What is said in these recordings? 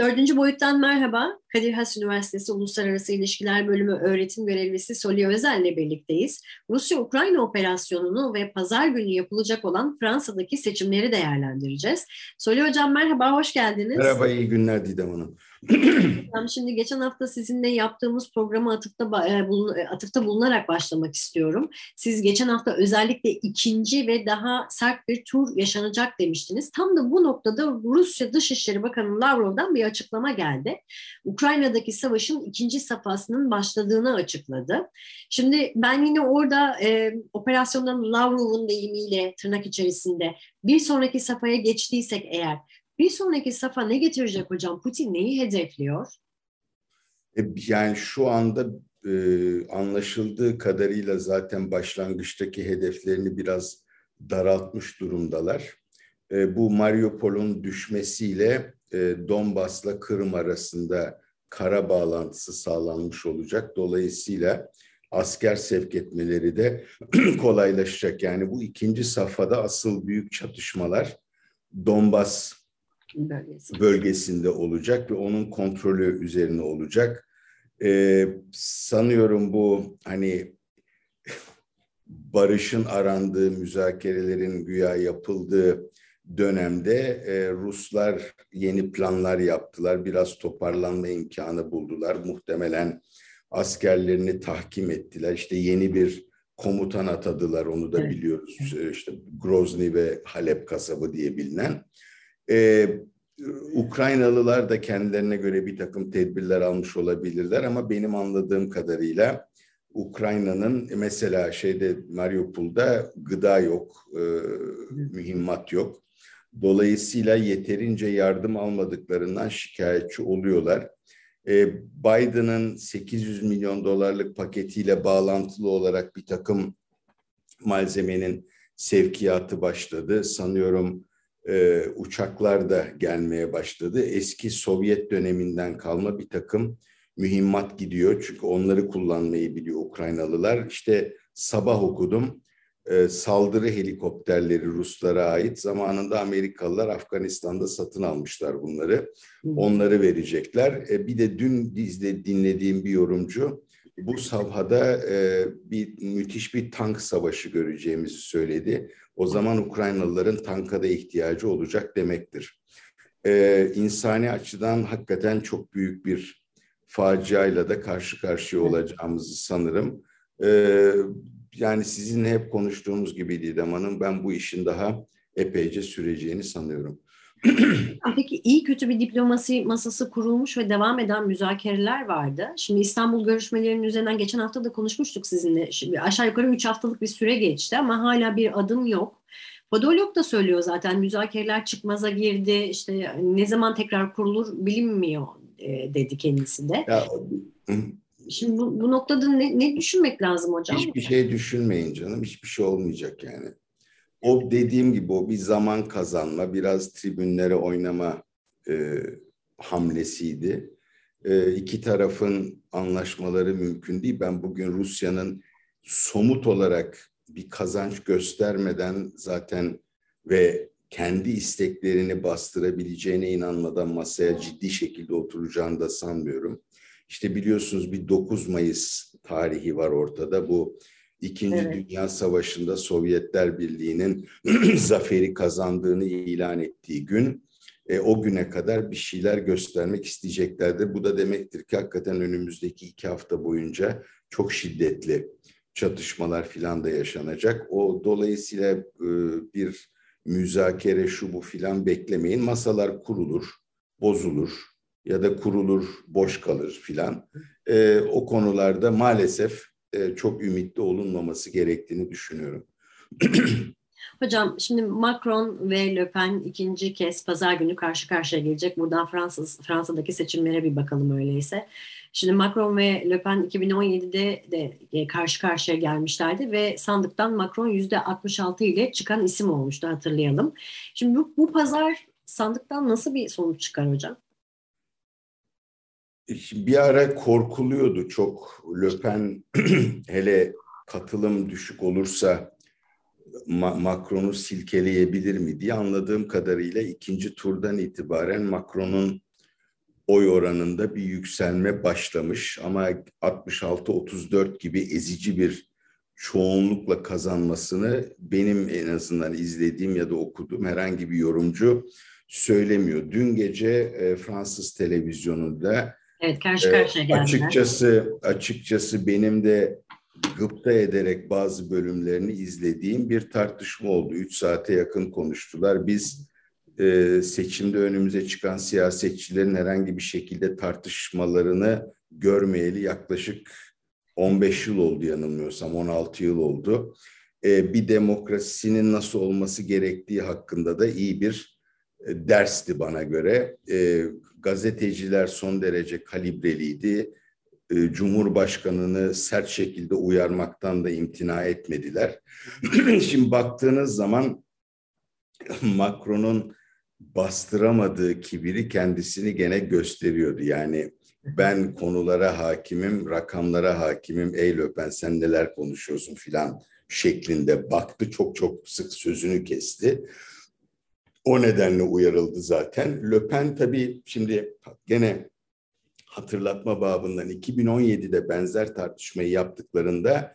Dördüncü boyuttan merhaba. Kadir Has Üniversitesi Uluslararası İlişkiler Bölümü öğretim görevlisi Soli Özel ile birlikteyiz. Rusya-Ukrayna operasyonunu ve pazar günü yapılacak olan Fransa'daki seçimleri değerlendireceğiz. Soli Hocam merhaba, hoş geldiniz. Merhaba, iyi günler Didem Hanım. Şimdi geçen hafta sizinle yaptığımız programı atıfta, e, e, atıfta bulunarak başlamak istiyorum. Siz geçen hafta özellikle ikinci ve daha sert bir tur yaşanacak demiştiniz. Tam da bu noktada Rusya Dışişleri Bakanı Lavrov'dan bir açıklama geldi. Ukrayna'daki savaşın ikinci safhasının başladığını açıkladı. Şimdi ben yine orada e, operasyondan Lavrov'un deyimiyle tırnak içerisinde bir sonraki safhaya geçtiysek eğer bir sonraki safa ne getirecek hocam? Putin neyi hedefliyor? E, yani şu anda e, anlaşıldığı kadarıyla zaten başlangıçtaki hedeflerini biraz daraltmış durumdalar. E, bu Mariupol'un düşmesiyle e, Donbas'la Kırım arasında kara bağlantısı sağlanmış olacak. Dolayısıyla asker sevk etmeleri de kolaylaşacak. Yani bu ikinci safhada asıl büyük çatışmalar Donbas bölgesinde, bölgesinde olacak ve onun kontrolü üzerine olacak. Ee, sanıyorum bu hani barışın arandığı, müzakerelerin güya yapıldığı dönemde e, Ruslar yeni planlar yaptılar. Biraz toparlanma imkanı buldular. Muhtemelen askerlerini tahkim ettiler. İşte yeni bir komutan atadılar onu da biliyoruz. İşte Grozny ve Halep kasabı diye bilinen. Ee, Ukraynalılar da kendilerine göre bir takım tedbirler almış olabilirler ama benim anladığım kadarıyla Ukrayna'nın mesela şeyde Mariupol'da gıda yok, e, mühimmat yok. Dolayısıyla yeterince yardım almadıklarından şikayetçi oluyorlar. E, Biden'ın 800 milyon dolarlık paketiyle bağlantılı olarak bir takım malzemenin sevkiyatı başladı. Sanıyorum e, uçaklar da gelmeye başladı. Eski Sovyet döneminden kalma bir takım mühimmat gidiyor. Çünkü onları kullanmayı biliyor Ukraynalılar. İşte sabah okudum e, saldırı helikopterleri Ruslara ait. Zamanında Amerikalılar Afganistan'da satın almışlar bunları. Onları verecekler. E, bir de dün dizde dinlediğim bir yorumcu bu safhada e, bir müthiş bir tank savaşı göreceğimizi söyledi. O zaman Ukraynalıların tanka da ihtiyacı olacak demektir. Ee, insani açıdan hakikaten çok büyük bir faciayla da karşı karşıya olacağımızı sanırım. Ee, yani sizinle hep konuştuğumuz gibi Didem Hanım ben bu işin daha epeyce süreceğini sanıyorum. Peki iyi kötü bir diplomasi masası kurulmuş ve devam eden müzakereler vardı. Şimdi İstanbul görüşmelerinin üzerinden geçen hafta da konuşmuştuk sizinle. Şimdi aşağı yukarı 3 haftalık bir süre geçti ama hala bir adım yok. Podolog da söylüyor zaten müzakereler çıkmaza girdi. İşte ne zaman tekrar kurulur bilinmiyor e, dedi kendisi de. Ya, Şimdi bu, bu noktada ne, ne düşünmek lazım hocam? Hiçbir şey düşünmeyin canım. Hiçbir şey olmayacak yani o dediğim gibi o bir zaman kazanma, biraz tribünlere oynama e, hamlesiydi. E, iki tarafın anlaşmaları mümkün değil. Ben bugün Rusya'nın somut olarak bir kazanç göstermeden zaten ve kendi isteklerini bastırabileceğine inanmadan masaya ciddi şekilde oturacağını da sanmıyorum. İşte biliyorsunuz bir 9 Mayıs tarihi var ortada. Bu İkinci evet. Dünya Savaşı'nda Sovyetler Birliği'nin zaferi kazandığını ilan ettiği gün e, o güne kadar bir şeyler göstermek isteyeceklerdir. Bu da demektir ki hakikaten önümüzdeki iki hafta boyunca çok şiddetli çatışmalar filan da yaşanacak. O dolayısıyla e, bir müzakere şu bu filan beklemeyin. Masalar kurulur, bozulur ya da kurulur, boş kalır filan. E, o konularda maalesef e, çok ümitli olunmaması gerektiğini düşünüyorum. Hocam şimdi Macron ve Le Pen ikinci kez pazar günü karşı karşıya gelecek. Buradan Fransız Fransa'daki seçimlere bir bakalım öyleyse. Şimdi Macron ve Le Pen 2017'de de e, karşı karşıya gelmişlerdi ve sandıktan Macron %66 ile çıkan isim olmuştu hatırlayalım. Şimdi bu, bu pazar sandıktan nasıl bir sonuç çıkar hocam? Bir ara korkuluyordu çok Löpen hele katılım düşük olursa Ma- Macron'u silkeleyebilir mi diye anladığım kadarıyla ikinci turdan itibaren Macron'un oy oranında bir yükselme başlamış ama 66-34 gibi ezici bir çoğunlukla kazanmasını benim en azından izlediğim ya da okuduğum herhangi bir yorumcu söylemiyor. Dün gece e, Fransız televizyonunda evet, karşı e, karşıya geldiler. açıkçası açıkçası benim de gıpta ederek bazı bölümlerini izlediğim bir tartışma oldu. Üç saate yakın konuştular. Biz e, seçimde önümüze çıkan siyasetçilerin herhangi bir şekilde tartışmalarını görmeyeli yaklaşık 15 yıl oldu yanılmıyorsam 16 yıl oldu. E, bir demokrasinin nasıl olması gerektiği hakkında da iyi bir e, dersti bana göre. E, gazeteciler son derece kalibreliydi. E, Cumhurbaşkanını sert şekilde uyarmaktan da imtina etmediler. Şimdi baktığınız zaman Macron'un bastıramadığı kibiri kendisini gene gösteriyordu. Yani ben konulara hakimim, rakamlara hakimim. Ey Löpen sen neler konuşuyorsun filan şeklinde baktı. Çok çok sık sözünü kesti. O nedenle uyarıldı zaten. Löpen tabii şimdi gene hatırlatma babından 2017'de benzer tartışmayı yaptıklarında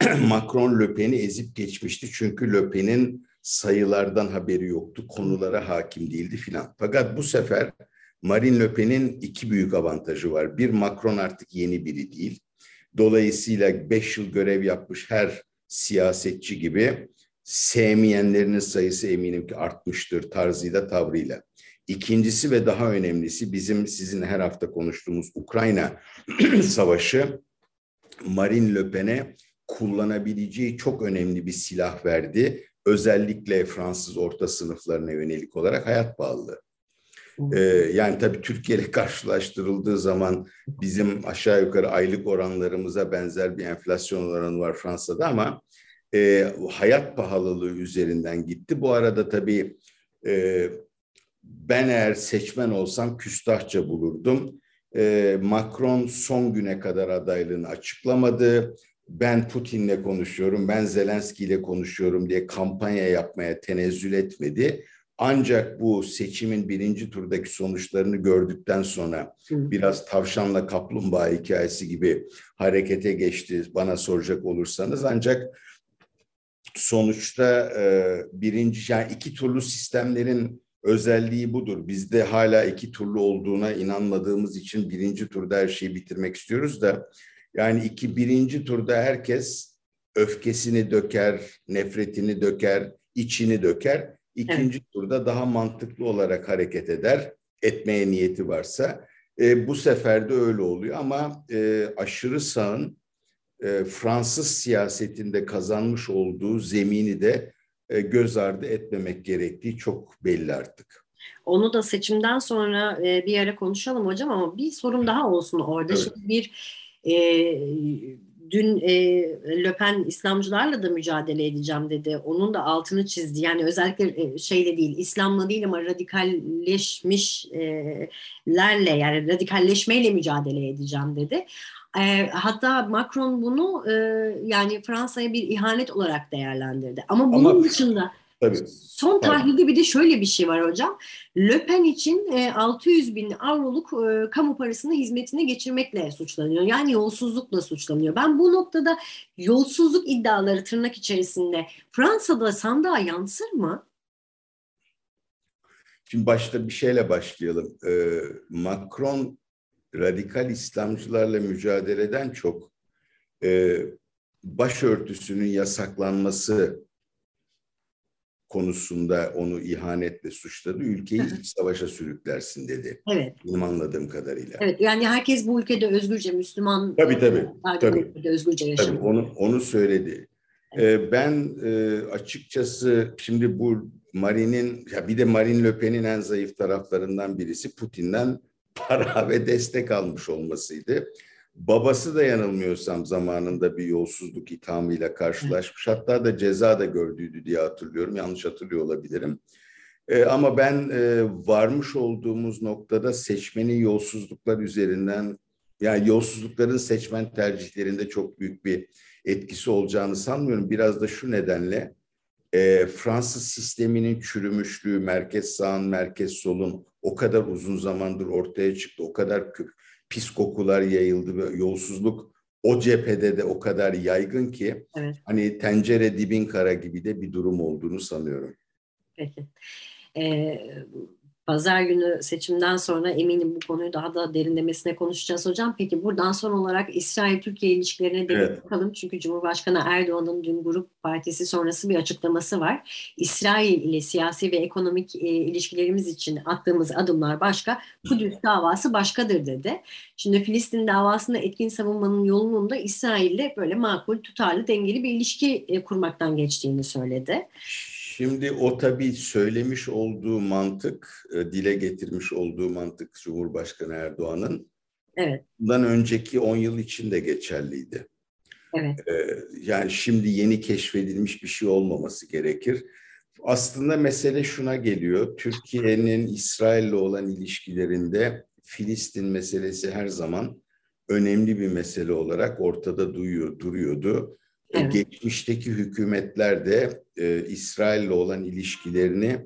Macron Löpen'i ezip geçmişti. Çünkü Löpen'in sayılardan haberi yoktu, konulara hakim değildi filan. Fakat bu sefer Marine Le Pen'in iki büyük avantajı var. Bir, Macron artık yeni biri değil. Dolayısıyla beş yıl görev yapmış her siyasetçi gibi sevmeyenlerinin sayısı eminim ki artmıştır tarzıyla tavrıyla. İkincisi ve daha önemlisi bizim sizin her hafta konuştuğumuz Ukrayna savaşı Marine Le Pen'e kullanabileceği çok önemli bir silah verdi. Özellikle Fransız orta sınıflarına yönelik olarak hayat pahalılığı. Ee, yani tabii Türkiye ile karşılaştırıldığı zaman bizim aşağı yukarı aylık oranlarımıza benzer bir enflasyon oranı var Fransa'da ama e, hayat pahalılığı üzerinden gitti. Bu arada tabii e, ben eğer seçmen olsam küstahça bulurdum. E, Macron son güne kadar adaylığını açıklamadı. Ben Putin'le konuşuyorum, ben Zelenski ile konuşuyorum diye kampanya yapmaya tenezzül etmedi. Ancak bu seçimin birinci turdaki sonuçlarını gördükten sonra biraz tavşanla kaplumbağa hikayesi gibi harekete geçti bana soracak olursanız. Ancak sonuçta e, birinci yani iki turlu sistemlerin özelliği budur. Bizde hala iki turlu olduğuna inanmadığımız için birinci turda her şeyi bitirmek istiyoruz da yani iki birinci turda herkes öfkesini döker, nefretini döker, içini döker. İkinci evet. turda daha mantıklı olarak hareket eder, etmeye niyeti varsa. E, bu sefer de öyle oluyor ama e, aşırı sağın e, Fransız siyasetinde kazanmış olduğu zemini de e, göz ardı etmemek gerektiği çok belli artık. Onu da seçimden sonra e, bir ara konuşalım hocam ama bir sorum daha olsun orada. Evet. Şimdi bir e, dün e, Löpen İslamcılarla da mücadele edeceğim dedi. Onun da altını çizdi. Yani özellikle e, şeyle değil, İslam'la değil ama radikalleşmişlerle yani radikalleşmeyle mücadele edeceğim dedi. E, hatta Macron bunu e, yani Fransa'ya bir ihanet olarak değerlendirdi. Ama bunun ama, dışında tabii, son tahlilde bir de şöyle bir şey var hocam. Le Pen için e, 600 bin avroluk kamu parasını hizmetine geçirmekle suçlanıyor. Yani yolsuzlukla suçlanıyor. Ben bu noktada yolsuzluk iddiaları tırnak içerisinde Fransa'da sandığa yansır mı? Şimdi başta bir şeyle başlayalım. Macron radikal İslamcılarla mücadeleden çok e, başörtüsünün yasaklanması konusunda onu ihanetle suçladı. Ülkeyi iç savaşa sürüklersin dedi. Evet. Benim anladığım kadarıyla. Evet. Yani herkes bu ülkede özgürce Müslüman. Tabii tabii. tabii. özgürce yaşıyor. Tabii onu, onu söyledi. Evet. Ee, ben e, açıkçası şimdi bu Marine'in ya bir de Marine Le Pen'in en zayıf taraflarından birisi Putin'den para ve destek almış olmasıydı. Babası da yanılmıyorsam zamanında bir yolsuzluk ithamıyla karşılaşmış. Hatta da ceza da gördüydü diye hatırlıyorum. Yanlış hatırlıyor olabilirim. Ee, ama ben e, varmış olduğumuz noktada seçmenin yolsuzluklar üzerinden yani yolsuzlukların seçmen tercihlerinde çok büyük bir etkisi olacağını sanmıyorum. Biraz da şu nedenle e, Fransız sisteminin çürümüşlüğü, merkez sağın, merkez solun o kadar uzun zamandır ortaya çıktı, o kadar pis kokular yayıldı ve yolsuzluk o cephede de o kadar yaygın ki evet. hani tencere dibin kara gibi de bir durum olduğunu sanıyorum. Peki. Ee, Pazar günü seçimden sonra eminim bu konuyu daha da derinlemesine konuşacağız hocam. Peki buradan son olarak İsrail-Türkiye ilişkilerine de evet. bakalım. Çünkü Cumhurbaşkanı Erdoğan'ın dün Grup Partisi sonrası bir açıklaması var. İsrail ile siyasi ve ekonomik e, ilişkilerimiz için attığımız adımlar başka, Kudüs davası başkadır dedi. Şimdi Filistin davasında etkin savunmanın yolunun da İsrail ile böyle makul, tutarlı, dengeli bir ilişki e, kurmaktan geçtiğini söyledi. Şimdi o tabii söylemiş olduğu mantık, e, dile getirmiş olduğu mantık Cumhurbaşkanı Erdoğan'ın evet. bundan önceki 10 yıl için de geçerliydi. Evet. E, yani şimdi yeni keşfedilmiş bir şey olmaması gerekir. Aslında mesele şuna geliyor. Türkiye'nin İsrail'le olan ilişkilerinde Filistin meselesi her zaman önemli bir mesele olarak ortada duyuyor, duruyordu. Evet. Geçmişteki hükümetler de e, İsrail'le olan ilişkilerini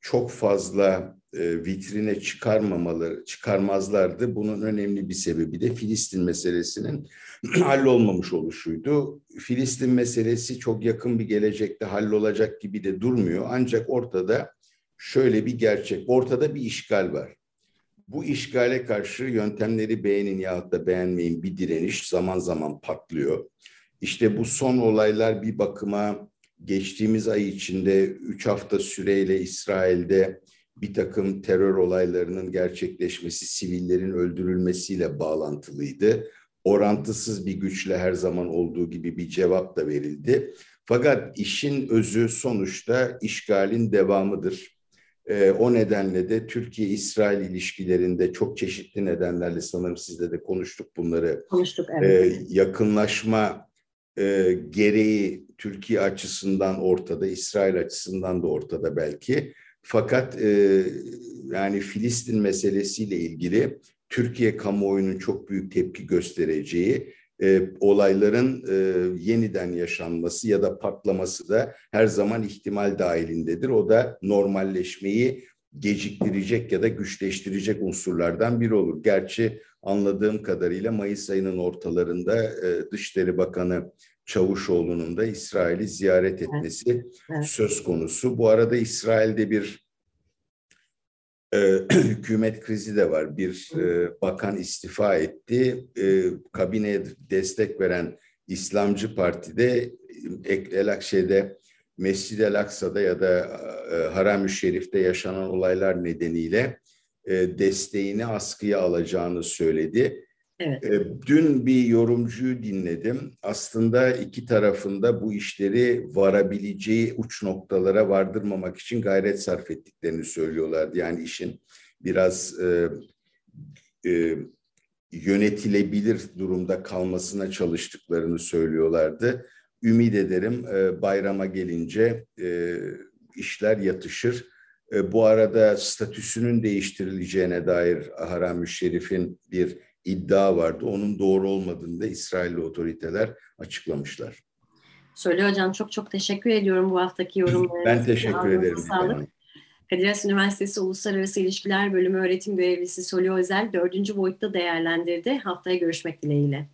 çok fazla e, vitrine çıkarmamaları, çıkarmazlardı. Bunun önemli bir sebebi de Filistin meselesinin hallolmamış oluşuydu. Filistin meselesi çok yakın bir gelecekte hallolacak gibi de durmuyor. Ancak ortada şöyle bir gerçek, ortada bir işgal var. Bu işgale karşı yöntemleri beğenin ya da beğenmeyin bir direniş zaman zaman patlıyor. İşte bu son olaylar bir bakıma geçtiğimiz ay içinde üç hafta süreyle İsrail'de bir takım terör olaylarının gerçekleşmesi, sivillerin öldürülmesiyle bağlantılıydı. Orantısız bir güçle her zaman olduğu gibi bir cevap da verildi. Fakat işin özü sonuçta işgalin devamıdır. Ee, o nedenle de Türkiye-İsrail ilişkilerinde çok çeşitli nedenlerle sanırım sizle de konuştuk bunları. Konuştuk evet. E, yakınlaşma e, gereği Türkiye açısından ortada, İsrail açısından da ortada belki. Fakat e, yani Filistin meselesiyle ilgili Türkiye kamuoyunun çok büyük tepki göstereceği e, olayların e, yeniden yaşanması ya da patlaması da her zaman ihtimal dahilindedir. O da normalleşmeyi geciktirecek ya da güçleştirecek unsurlardan biri olur. Gerçi anladığım kadarıyla Mayıs ayının ortalarında e, Dışişleri Bakanı Çavuşoğlu'nun da İsrail'i ziyaret etmesi evet. Evet. söz konusu. Bu arada İsrail'de bir e, hükümet krizi de var. Bir e, bakan istifa etti. E, kabineye destek veren İslamcı Parti'de El Akşe'de Mescid-i Aksa'da ya da e, Haram-ı Şerif'te yaşanan olaylar nedeniyle e, desteğini askıya alacağını söyledi. Evet. E, dün bir yorumcuyu dinledim. Aslında iki tarafında bu işleri varabileceği uç noktalara vardırmamak için gayret sarf ettiklerini söylüyorlardı. Yani işin biraz e, e, yönetilebilir durumda kalmasına çalıştıklarını söylüyorlardı. Ümit ederim e, bayrama gelince e, işler yatışır. E, bu arada statüsünün değiştirileceğine dair Haram-ı Şerif'in bir iddia vardı. Onun doğru olmadığını da İsrailli otoriteler açıklamışlar. Söyle Hocam çok çok teşekkür ediyorum bu haftaki yorumlarınız. Ben teşekkür ederim. Sağlık. Kadir Has Üniversitesi Uluslararası İlişkiler Bölümü öğretim görevlisi Soli Özel dördüncü boyutta değerlendirdi. Haftaya görüşmek dileğiyle.